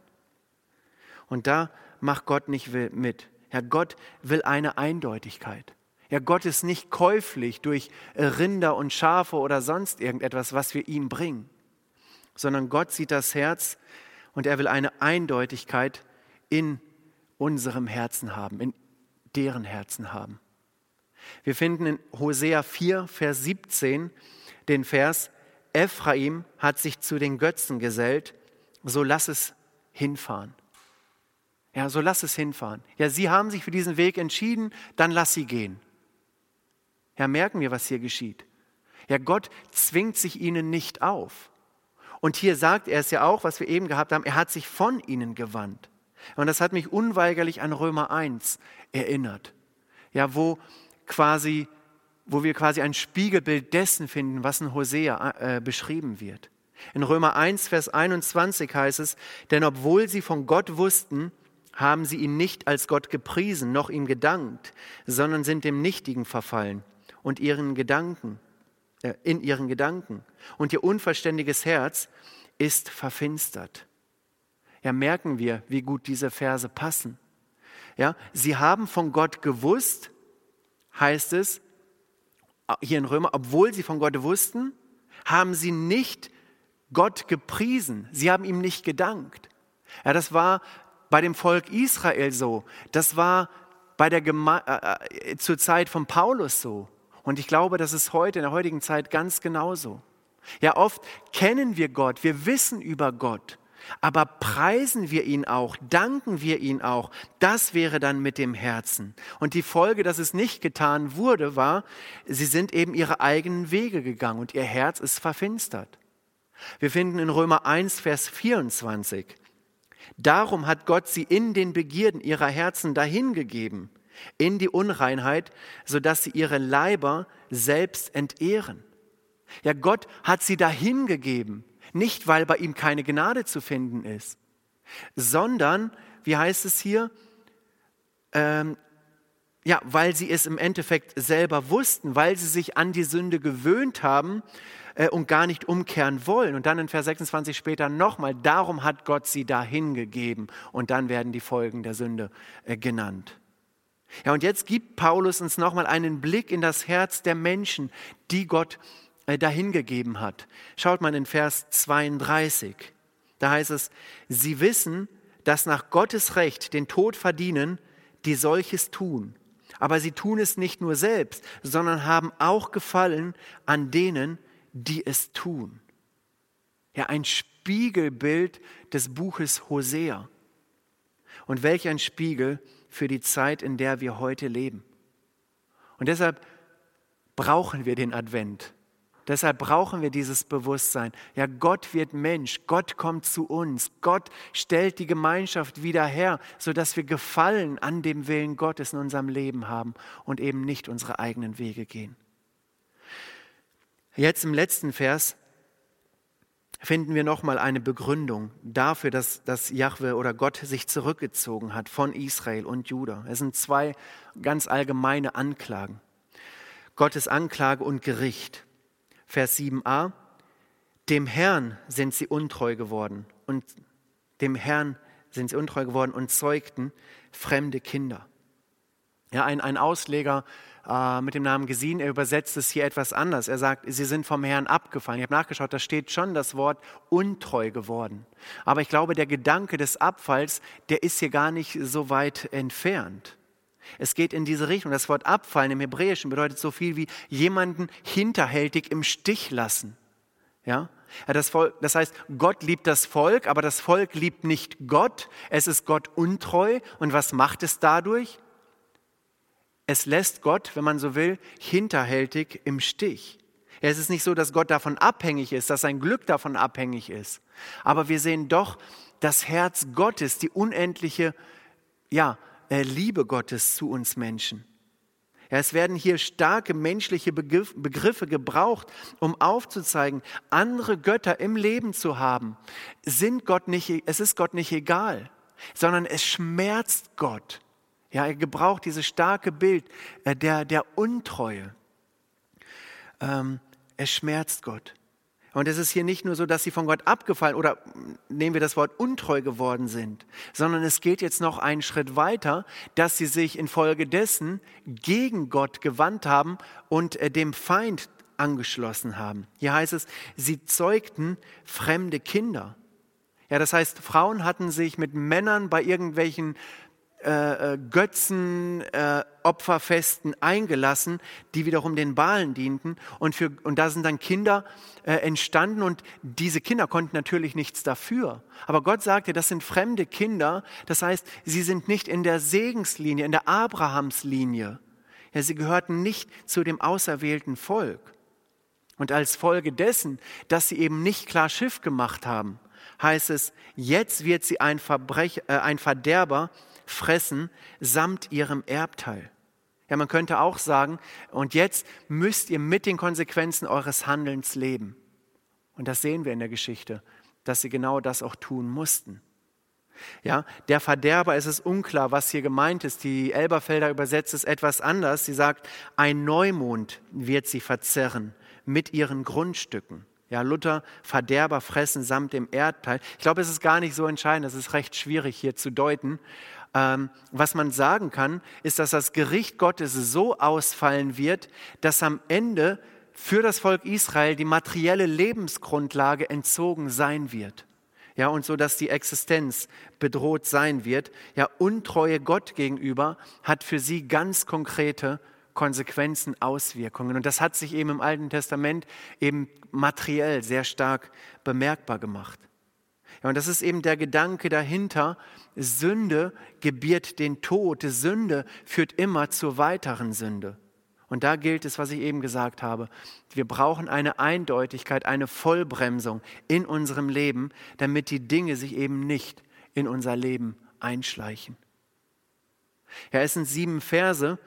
Und da macht Gott nicht mit. Ja, Gott will eine Eindeutigkeit. Ja, Gott ist nicht käuflich durch Rinder und Schafe oder sonst irgendetwas, was wir ihm bringen, sondern Gott sieht das Herz und er will eine Eindeutigkeit in unserem Herzen haben, in deren Herzen haben. Wir finden in Hosea 4, Vers 17 den Vers, Ephraim hat sich zu den Götzen gesellt, so lass es hinfahren. Ja, so lass es hinfahren. Ja, sie haben sich für diesen Weg entschieden, dann lass sie gehen. Ja, merken wir, was hier geschieht. Ja, Gott zwingt sich ihnen nicht auf. Und hier sagt er es ja auch, was wir eben gehabt haben, er hat sich von ihnen gewandt. Und das hat mich unweigerlich an Römer 1 erinnert. Ja, wo quasi, wo wir quasi ein Spiegelbild dessen finden, was in Hosea äh, beschrieben wird. In Römer 1, Vers 21 heißt es, denn obwohl sie von Gott wussten, haben sie ihn nicht als Gott gepriesen, noch ihm gedankt, sondern sind dem Nichtigen verfallen und ihren Gedanken, äh, in ihren Gedanken. Und ihr unverständiges Herz ist verfinstert. Ja, merken wir, wie gut diese Verse passen. Ja, sie haben von Gott gewusst, heißt es hier in Römer, obwohl sie von Gott wussten, haben sie nicht Gott gepriesen. Sie haben ihm nicht gedankt. Ja, das war bei dem Volk Israel so. Das war bei der Geme äh, äh, zur Zeit von Paulus so. Und ich glaube, das ist heute, in der heutigen Zeit ganz genauso. Ja, oft kennen wir Gott, wir wissen über Gott. Aber preisen wir ihn auch, danken wir ihn auch, das wäre dann mit dem Herzen. Und die Folge, dass es nicht getan wurde, war, sie sind eben ihre eigenen Wege gegangen und ihr Herz ist verfinstert. Wir finden in Römer 1, Vers 24, Darum hat Gott sie in den Begierden ihrer Herzen dahingegeben, in die Unreinheit, sodass sie ihre Leiber selbst entehren. Ja, Gott hat sie dahingegeben, nicht, weil bei ihm keine Gnade zu finden ist, sondern, wie heißt es hier, ähm, ja, weil sie es im Endeffekt selber wussten, weil sie sich an die Sünde gewöhnt haben äh, und gar nicht umkehren wollen. Und dann in Vers 26 später nochmal, darum hat Gott sie dahin gegeben. Und dann werden die Folgen der Sünde äh, genannt. Ja, und jetzt gibt Paulus uns nochmal einen Blick in das Herz der Menschen, die Gott dahingegeben hat. Schaut mal in Vers 32. Da heißt es, sie wissen, dass nach Gottes Recht den Tod verdienen, die solches tun. Aber sie tun es nicht nur selbst, sondern haben auch Gefallen an denen, die es tun. Ja, ein Spiegelbild des Buches Hosea. Und welch ein Spiegel für die Zeit, in der wir heute leben. Und deshalb brauchen wir den Advent. Deshalb brauchen wir dieses Bewusstsein. Ja, Gott wird Mensch, Gott kommt zu uns, Gott stellt die Gemeinschaft wieder her, sodass wir Gefallen an dem Willen Gottes in unserem Leben haben und eben nicht unsere eigenen Wege gehen. Jetzt im letzten Vers finden wir nochmal eine Begründung dafür, dass, dass Jahwe oder Gott sich zurückgezogen hat von Israel und Juda. Es sind zwei ganz allgemeine Anklagen. Gottes Anklage und Gericht. Vers 7a, dem Herrn sind sie untreu geworden und dem Herrn sind sie untreu geworden und zeugten fremde Kinder. Ja, ein, ein Ausleger äh, mit dem Namen Gesin. Er übersetzt es hier etwas anders. Er sagt, sie sind vom Herrn abgefallen. Ich habe nachgeschaut, da steht schon das Wort untreu geworden. Aber ich glaube, der Gedanke des Abfalls, der ist hier gar nicht so weit entfernt. Es geht in diese Richtung. Das Wort abfallen im Hebräischen bedeutet so viel wie jemanden hinterhältig im Stich lassen. Ja? Das, Volk, das heißt, Gott liebt das Volk, aber das Volk liebt nicht Gott. Es ist Gott untreu. Und was macht es dadurch? Es lässt Gott, wenn man so will, hinterhältig im Stich. Es ist nicht so, dass Gott davon abhängig ist, dass sein Glück davon abhängig ist. Aber wir sehen doch das Herz Gottes, die unendliche ja, Liebe Gottes zu uns Menschen. Es werden hier starke menschliche Begriffe gebraucht, um aufzuzeigen, andere Götter im Leben zu haben, sind Gott nicht, es ist Gott nicht egal, sondern es schmerzt Gott. Ja, er gebraucht dieses starke Bild äh, der, der Untreue. Ähm, es schmerzt Gott. Und es ist hier nicht nur so, dass sie von Gott abgefallen oder nehmen wir das Wort untreu geworden sind, sondern es geht jetzt noch einen Schritt weiter, dass sie sich infolgedessen gegen Gott gewandt haben und äh, dem Feind angeschlossen haben. Hier heißt es, sie zeugten fremde Kinder. Ja, das heißt, Frauen hatten sich mit Männern bei irgendwelchen äh, äh, Götzen, äh, eingelassen, die wiederum den Balen dienten. Und, für, und da sind dann Kinder äh, entstanden und diese Kinder konnten natürlich nichts dafür. Aber Gott sagte, das sind fremde Kinder. Das heißt, sie sind nicht in der Segenslinie, in der Abrahamslinie. Ja, sie gehörten nicht zu dem auserwählten Volk. Und als Folge dessen, dass sie eben nicht klar Schiff gemacht haben, heißt es, jetzt wird sie ein, Verbrech, äh, ein Verderber fressen samt ihrem Erbteil. Ja, man könnte auch sagen, und jetzt müsst ihr mit den Konsequenzen eures Handelns leben. Und das sehen wir in der Geschichte, dass sie genau das auch tun mussten. Ja, der Verderber, es ist unklar, was hier gemeint ist. Die Elberfelder übersetzt es etwas anders. Sie sagt, ein Neumond wird sie verzerren mit ihren Grundstücken. Ja, Luther, Verderber fressen samt dem Erdteil. Ich glaube, es ist gar nicht so entscheidend. Es ist recht schwierig hier zu deuten. Ähm, was man sagen kann, ist, dass das Gericht Gottes so ausfallen wird, dass am Ende für das Volk Israel die materielle Lebensgrundlage entzogen sein wird. Ja, und so, dass die Existenz bedroht sein wird. Ja, Untreue Gott gegenüber hat für sie ganz konkrete Konsequenzen, Auswirkungen. Und das hat sich eben im Alten Testament eben materiell sehr stark bemerkbar gemacht. Ja, und das ist eben der Gedanke dahinter, Sünde gebiert den Tod, Sünde führt immer zur weiteren Sünde. Und da gilt es, was ich eben gesagt habe. Wir brauchen eine Eindeutigkeit, eine Vollbremsung in unserem Leben, damit die Dinge sich eben nicht in unser Leben einschleichen. Ja, es sind sieben Verse,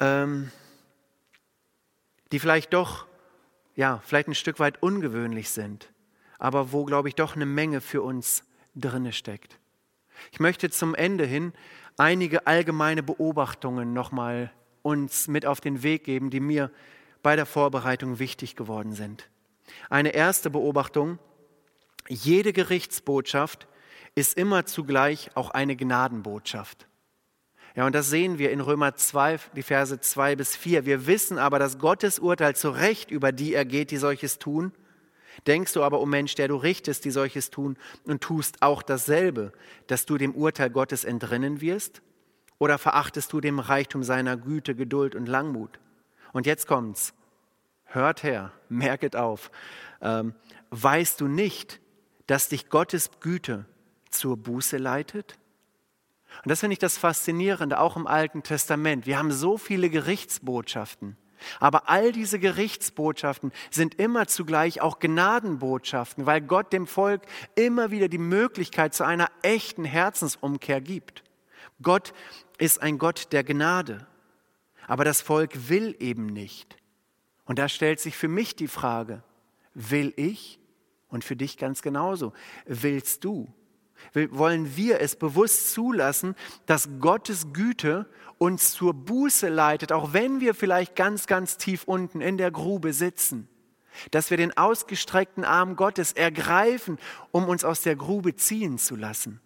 ähm, die vielleicht doch, ja, vielleicht ein Stück weit ungewöhnlich sind aber wo, glaube ich, doch eine Menge für uns drinne steckt. Ich möchte zum Ende hin einige allgemeine Beobachtungen nochmal uns mit auf den Weg geben, die mir bei der Vorbereitung wichtig geworden sind. Eine erste Beobachtung, jede Gerichtsbotschaft ist immer zugleich auch eine Gnadenbotschaft. Ja, und das sehen wir in Römer 2, die Verse 2 bis 4. Wir wissen aber, dass Gottes Urteil zu Recht über die ergeht, die solches tun Denkst du aber, o oh Mensch, der du richtest, die solches tun und tust auch dasselbe, dass du dem Urteil Gottes entrinnen wirst? Oder verachtest du dem Reichtum seiner Güte, Geduld und Langmut? Und jetzt kommt's. Hört her, merket auf. Ähm, weißt du nicht, dass dich Gottes Güte zur Buße leitet? Und das finde ich das Faszinierende, auch im Alten Testament. Wir haben so viele Gerichtsbotschaften. Aber all diese Gerichtsbotschaften sind immer zugleich auch Gnadenbotschaften, weil Gott dem Volk immer wieder die Möglichkeit zu einer echten Herzensumkehr gibt. Gott ist ein Gott der Gnade, aber das Volk will eben nicht. Und da stellt sich für mich die Frage, will ich? Und für dich ganz genauso, willst du? Wollen wir es bewusst zulassen, dass Gottes Güte uns zur Buße leitet, auch wenn wir vielleicht ganz, ganz tief unten in der Grube sitzen. Dass wir den ausgestreckten Arm Gottes ergreifen, um uns aus der Grube ziehen zu lassen.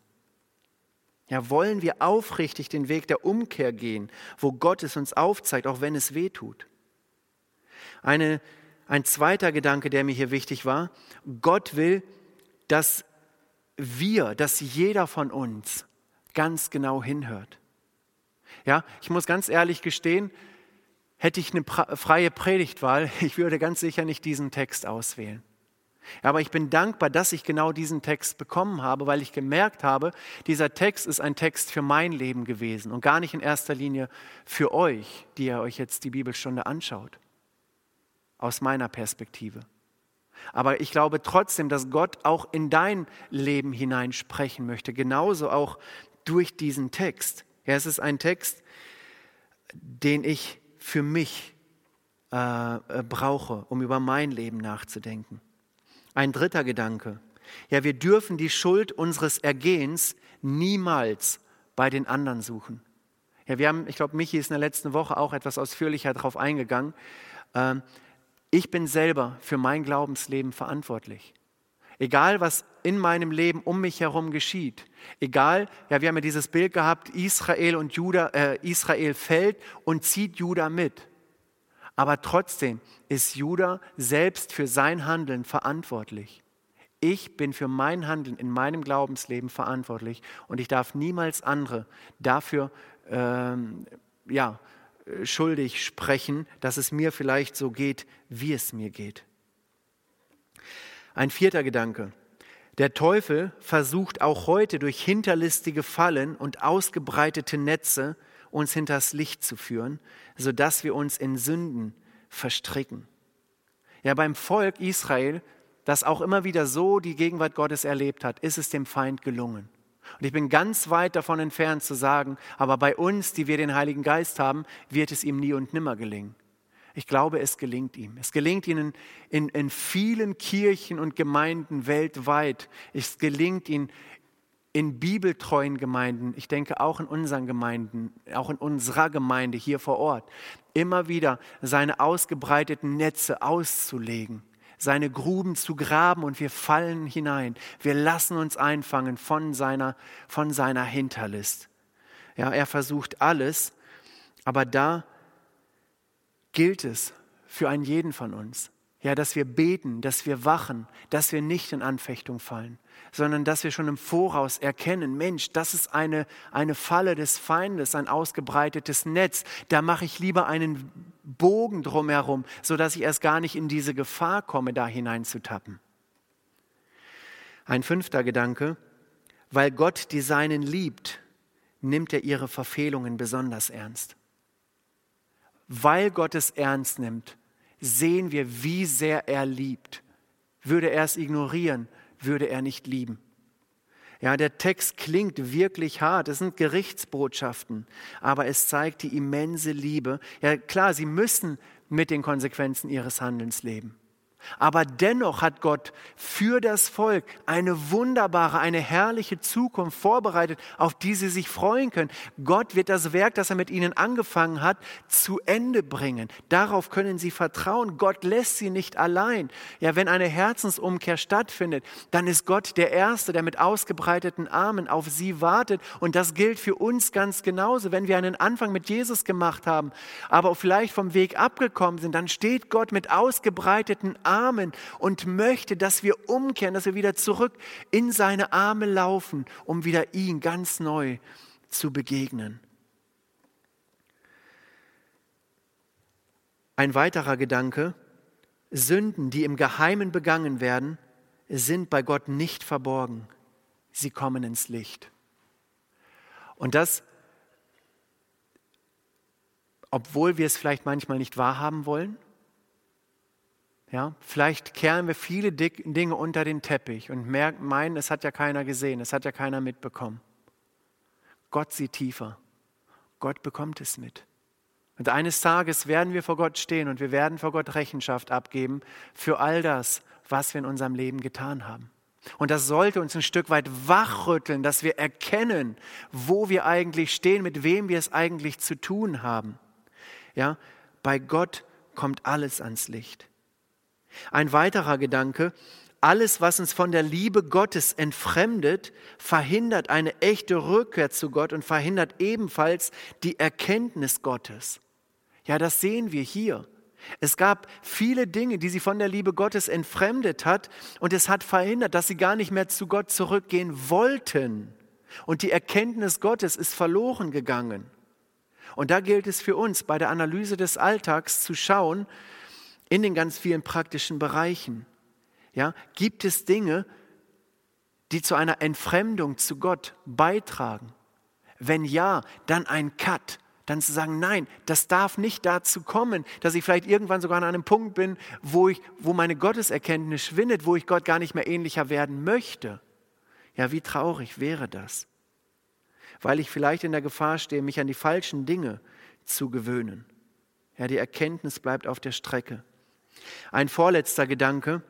Ja, wollen wir aufrichtig den Weg der Umkehr gehen, wo Gott es uns aufzeigt, auch wenn es weh tut? Eine, ein zweiter Gedanke, der mir hier wichtig war, Gott will, dass wir, dass jeder von uns ganz genau hinhört. Ja, ich muss ganz ehrlich gestehen, hätte ich eine freie Predigtwahl, ich würde ganz sicher nicht diesen Text auswählen. Aber ich bin dankbar, dass ich genau diesen Text bekommen habe, weil ich gemerkt habe, dieser Text ist ein Text für mein Leben gewesen und gar nicht in erster Linie für euch, die ihr euch jetzt die Bibelstunde anschaut. Aus meiner Perspektive. Aber ich glaube trotzdem, dass Gott auch in dein Leben hinein sprechen möchte, genauso auch durch diesen Text. Ja, es ist ein Text, den ich für mich äh, äh brauche, um über mein Leben nachzudenken. Ein dritter Gedanke. Ja, wir dürfen die Schuld unseres Ergehens niemals bei den anderen suchen. Ja, wir haben, ich glaube, Michi ist in der letzten Woche auch etwas ausführlicher darauf eingegangen. Ähm, ich bin selber für mein Glaubensleben verantwortlich. Egal, was in meinem Leben um mich herum geschieht, egal, ja, wir haben ja dieses Bild gehabt, Israel und Juda, äh, Israel fällt und zieht Juda mit. Aber trotzdem ist Judah selbst für sein Handeln verantwortlich. Ich bin für mein Handeln in meinem Glaubensleben verantwortlich und ich darf niemals andere dafür ähm, ja, schuldig sprechen, dass es mir vielleicht so geht, wie es mir geht. Ein vierter Gedanke. Der Teufel versucht auch heute durch hinterlistige Fallen und ausgebreitete Netze uns hinters Licht zu führen, sodass wir uns in Sünden verstricken. Ja, beim Volk Israel, das auch immer wieder so die Gegenwart Gottes erlebt hat, ist es dem Feind gelungen. Und ich bin ganz weit davon entfernt zu sagen, aber bei uns, die wir den Heiligen Geist haben, wird es ihm nie und nimmer gelingen. Ich glaube, es gelingt ihm. Es gelingt ihnen in, in vielen Kirchen und Gemeinden weltweit. Es gelingt ihnen in bibeltreuen Gemeinden, ich denke auch in unseren Gemeinden, auch in unserer Gemeinde hier vor Ort, immer wieder seine ausgebreiteten Netze auszulegen, seine Gruben zu graben und wir fallen hinein. Wir lassen uns einfangen von seiner, von seiner Hinterlist. Ja, er versucht alles, aber da gilt es für einen jeden von uns, ja, dass wir beten, dass wir wachen, dass wir nicht in Anfechtung fallen sondern dass wir schon im Voraus erkennen, Mensch, das ist eine, eine Falle des Feindes, ein ausgebreitetes Netz. Da mache ich lieber einen Bogen drumherum, sodass ich erst gar nicht in diese Gefahr komme, da hineinzutappen. Ein fünfter Gedanke, weil Gott die Seinen liebt, nimmt er ihre Verfehlungen besonders ernst. Weil Gott es ernst nimmt, sehen wir, wie sehr er liebt. Würde er es ignorieren, würde er nicht lieben. Ja, der Text klingt wirklich hart. Es sind Gerichtsbotschaften, aber es zeigt die immense Liebe. Ja, klar, sie müssen mit den Konsequenzen ihres Handelns leben. Aber dennoch hat Gott für das Volk eine wunderbare, eine herrliche Zukunft vorbereitet, auf die sie sich freuen können. Gott wird das Werk, das er mit ihnen angefangen hat, zu Ende bringen. Darauf können sie vertrauen. Gott lässt sie nicht allein. Ja, wenn eine Herzensumkehr stattfindet, dann ist Gott der Erste, der mit ausgebreiteten Armen auf sie wartet. Und das gilt für uns ganz genauso. Wenn wir einen Anfang mit Jesus gemacht haben, aber vielleicht vom Weg abgekommen sind, dann steht Gott mit ausgebreiteten Armen Armen und möchte, dass wir umkehren, dass wir wieder zurück in seine Arme laufen, um wieder ihn ganz neu zu begegnen. Ein weiterer Gedanke, Sünden, die im Geheimen begangen werden, sind bei Gott nicht verborgen. Sie kommen ins Licht. Und das, obwohl wir es vielleicht manchmal nicht wahrhaben wollen, ja, vielleicht kehren wir viele Dinge unter den Teppich und merken, meinen, es hat ja keiner gesehen, es hat ja keiner mitbekommen. Gott sieht tiefer. Gott bekommt es mit. Und eines Tages werden wir vor Gott stehen und wir werden vor Gott Rechenschaft abgeben für all das, was wir in unserem Leben getan haben. Und das sollte uns ein Stück weit wachrütteln, dass wir erkennen, wo wir eigentlich stehen, mit wem wir es eigentlich zu tun haben. Ja, bei Gott kommt alles ans Licht. Ein weiterer Gedanke, alles, was uns von der Liebe Gottes entfremdet, verhindert eine echte Rückkehr zu Gott und verhindert ebenfalls die Erkenntnis Gottes. Ja, das sehen wir hier. Es gab viele Dinge, die sie von der Liebe Gottes entfremdet hat und es hat verhindert, dass sie gar nicht mehr zu Gott zurückgehen wollten. Und die Erkenntnis Gottes ist verloren gegangen. Und da gilt es für uns bei der Analyse des Alltags zu schauen, in den ganz vielen praktischen Bereichen. Ja, gibt es Dinge, die zu einer Entfremdung zu Gott beitragen? Wenn ja, dann ein Cut, dann zu sagen, nein, das darf nicht dazu kommen, dass ich vielleicht irgendwann sogar an einem Punkt bin, wo, ich, wo meine Gotteserkenntnis schwindet, wo ich Gott gar nicht mehr ähnlicher werden möchte. Ja, wie traurig wäre das? Weil ich vielleicht in der Gefahr stehe, mich an die falschen Dinge zu gewöhnen. Ja, die Erkenntnis bleibt auf der Strecke. Ein vorletzter Gedanke.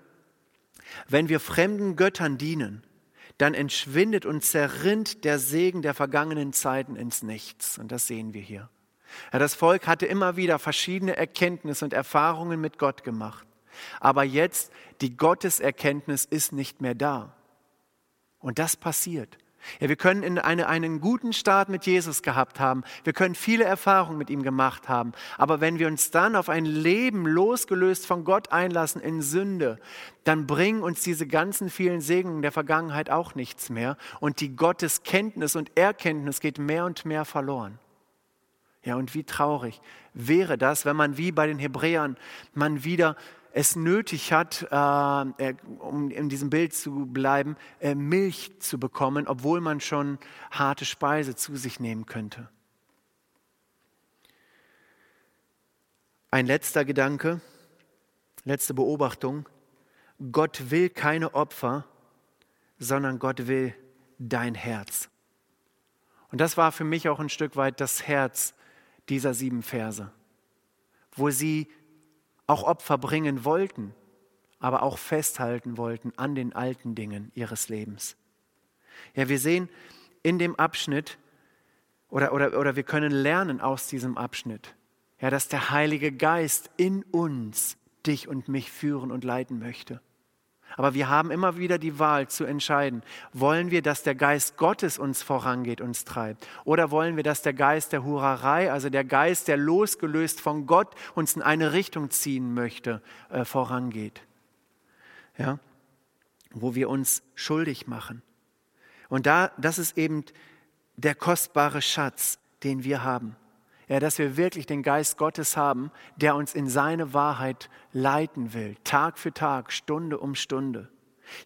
Wenn wir fremden Göttern dienen, dann entschwindet und zerrinnt der Segen der vergangenen Zeiten ins Nichts. Und das sehen wir hier. Ja, das Volk hatte immer wieder verschiedene Erkenntnisse und Erfahrungen mit Gott gemacht. Aber jetzt, die Gotteserkenntnis ist nicht mehr da. Und das passiert. Ja, wir können in eine, einen guten Start mit Jesus gehabt haben. Wir können viele Erfahrungen mit ihm gemacht haben. Aber wenn wir uns dann auf ein Leben losgelöst von Gott einlassen in Sünde, dann bringen uns diese ganzen vielen Segnungen der Vergangenheit auch nichts mehr. Und die Gotteskenntnis und Erkenntnis geht mehr und mehr verloren. Ja, und wie traurig wäre das, wenn man wie bei den Hebräern man wieder es nötig hat, äh, um in diesem Bild zu bleiben, äh, Milch zu bekommen, obwohl man schon harte Speise zu sich nehmen könnte. Ein letzter Gedanke, letzte Beobachtung. Gott will keine Opfer, sondern Gott will dein Herz. Und das war für mich auch ein Stück weit das Herz dieser sieben Verse, wo sie auch Opfer bringen wollten, aber auch festhalten wollten an den alten Dingen ihres Lebens. Ja, wir sehen in dem Abschnitt, oder, oder, oder wir können lernen aus diesem Abschnitt, ja, dass der Heilige Geist in uns dich und mich führen und leiten möchte. Aber wir haben immer wieder die Wahl zu entscheiden, wollen wir, dass der Geist Gottes uns vorangeht, uns treibt? Oder wollen wir, dass der Geist der Hurerei, also der Geist, der losgelöst von Gott uns in eine Richtung ziehen möchte, äh, vorangeht? Ja? Wo wir uns schuldig machen. Und da, das ist eben der kostbare Schatz, den wir haben. Ja, dass wir wirklich den Geist Gottes haben, der uns in seine Wahrheit leiten will, Tag für Tag, Stunde um Stunde.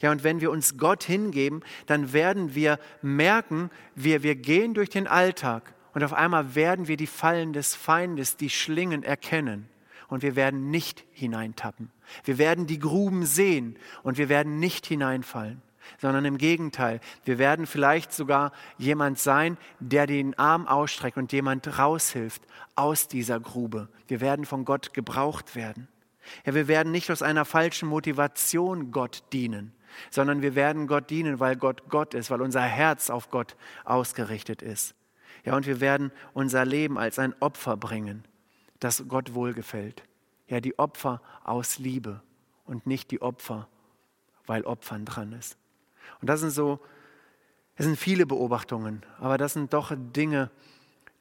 Ja, und wenn wir uns Gott hingeben, dann werden wir merken, wir, wir gehen durch den Alltag und auf einmal werden wir die Fallen des Feindes, die Schlingen erkennen und wir werden nicht hineintappen. Wir werden die Gruben sehen und wir werden nicht hineinfallen sondern im Gegenteil. Wir werden vielleicht sogar jemand sein, der den Arm ausstreckt und jemand raushilft aus dieser Grube. Wir werden von Gott gebraucht werden. Ja, wir werden nicht aus einer falschen Motivation Gott dienen, sondern wir werden Gott dienen, weil Gott Gott ist, weil unser Herz auf Gott ausgerichtet ist. Ja, und wir werden unser Leben als ein Opfer bringen, das Gott wohlgefällt. Ja, die Opfer aus Liebe und nicht die Opfer, weil Opfern dran ist. Und das sind so, es sind viele Beobachtungen, aber das sind doch Dinge,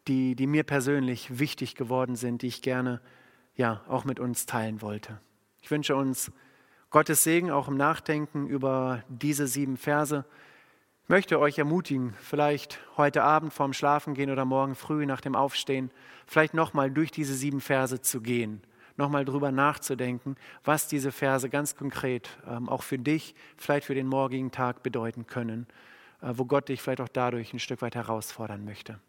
die, die mir persönlich wichtig geworden sind, die ich gerne ja auch mit uns teilen wollte. Ich wünsche uns Gottes Segen auch im Nachdenken über diese sieben Verse. Ich möchte euch ermutigen, vielleicht heute Abend vorm Schlafengehen oder morgen früh nach dem Aufstehen, vielleicht nochmal durch diese sieben Verse zu gehen nochmal drüber nachzudenken, was diese Verse ganz konkret ähm, auch für dich, vielleicht für den morgigen Tag bedeuten können, äh, wo Gott dich vielleicht auch dadurch ein Stück weit herausfordern möchte.